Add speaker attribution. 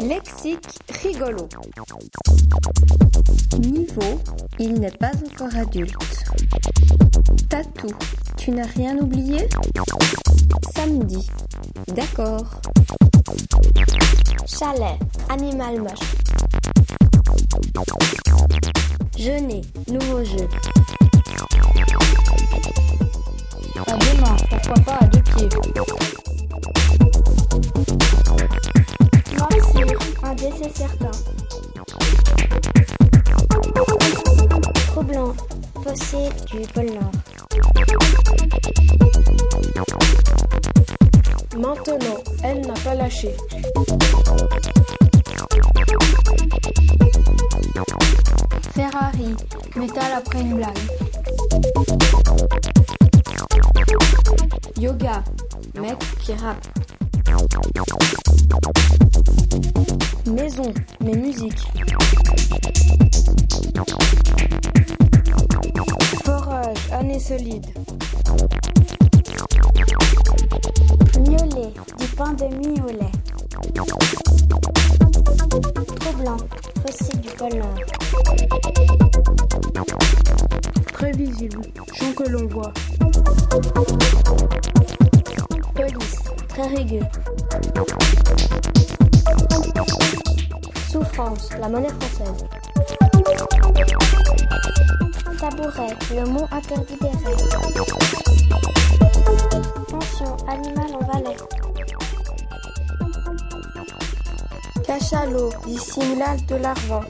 Speaker 1: Lexique rigolo. Niveau, il n'est pas encore adulte. Tatou, tu n'as rien oublié? Samedi, d'accord.
Speaker 2: Chalet, animal moche.
Speaker 1: Jeûner, nouveau jeu.
Speaker 3: Pourquoi pas à deux pieds.
Speaker 2: Morsure, un décès certain. Troublant, fossé du pôle Nord.
Speaker 3: Maintenant, elle n'a pas lâché.
Speaker 4: Ferrari, métal après une blague.
Speaker 1: Yoga, mec qui rappe. Maison, mais musique. Forage, année solide.
Speaker 2: Miolet, du pain de mie au lait. Troublant, fossé du pôle
Speaker 3: Prévisible, chant que l'on voit.
Speaker 2: Police, très rugueux. Souffrance, la monnaie française. Tabouret, le mot interdit des. Pension, animal en Valais.
Speaker 1: Cachalot, dissimulal de l'argent.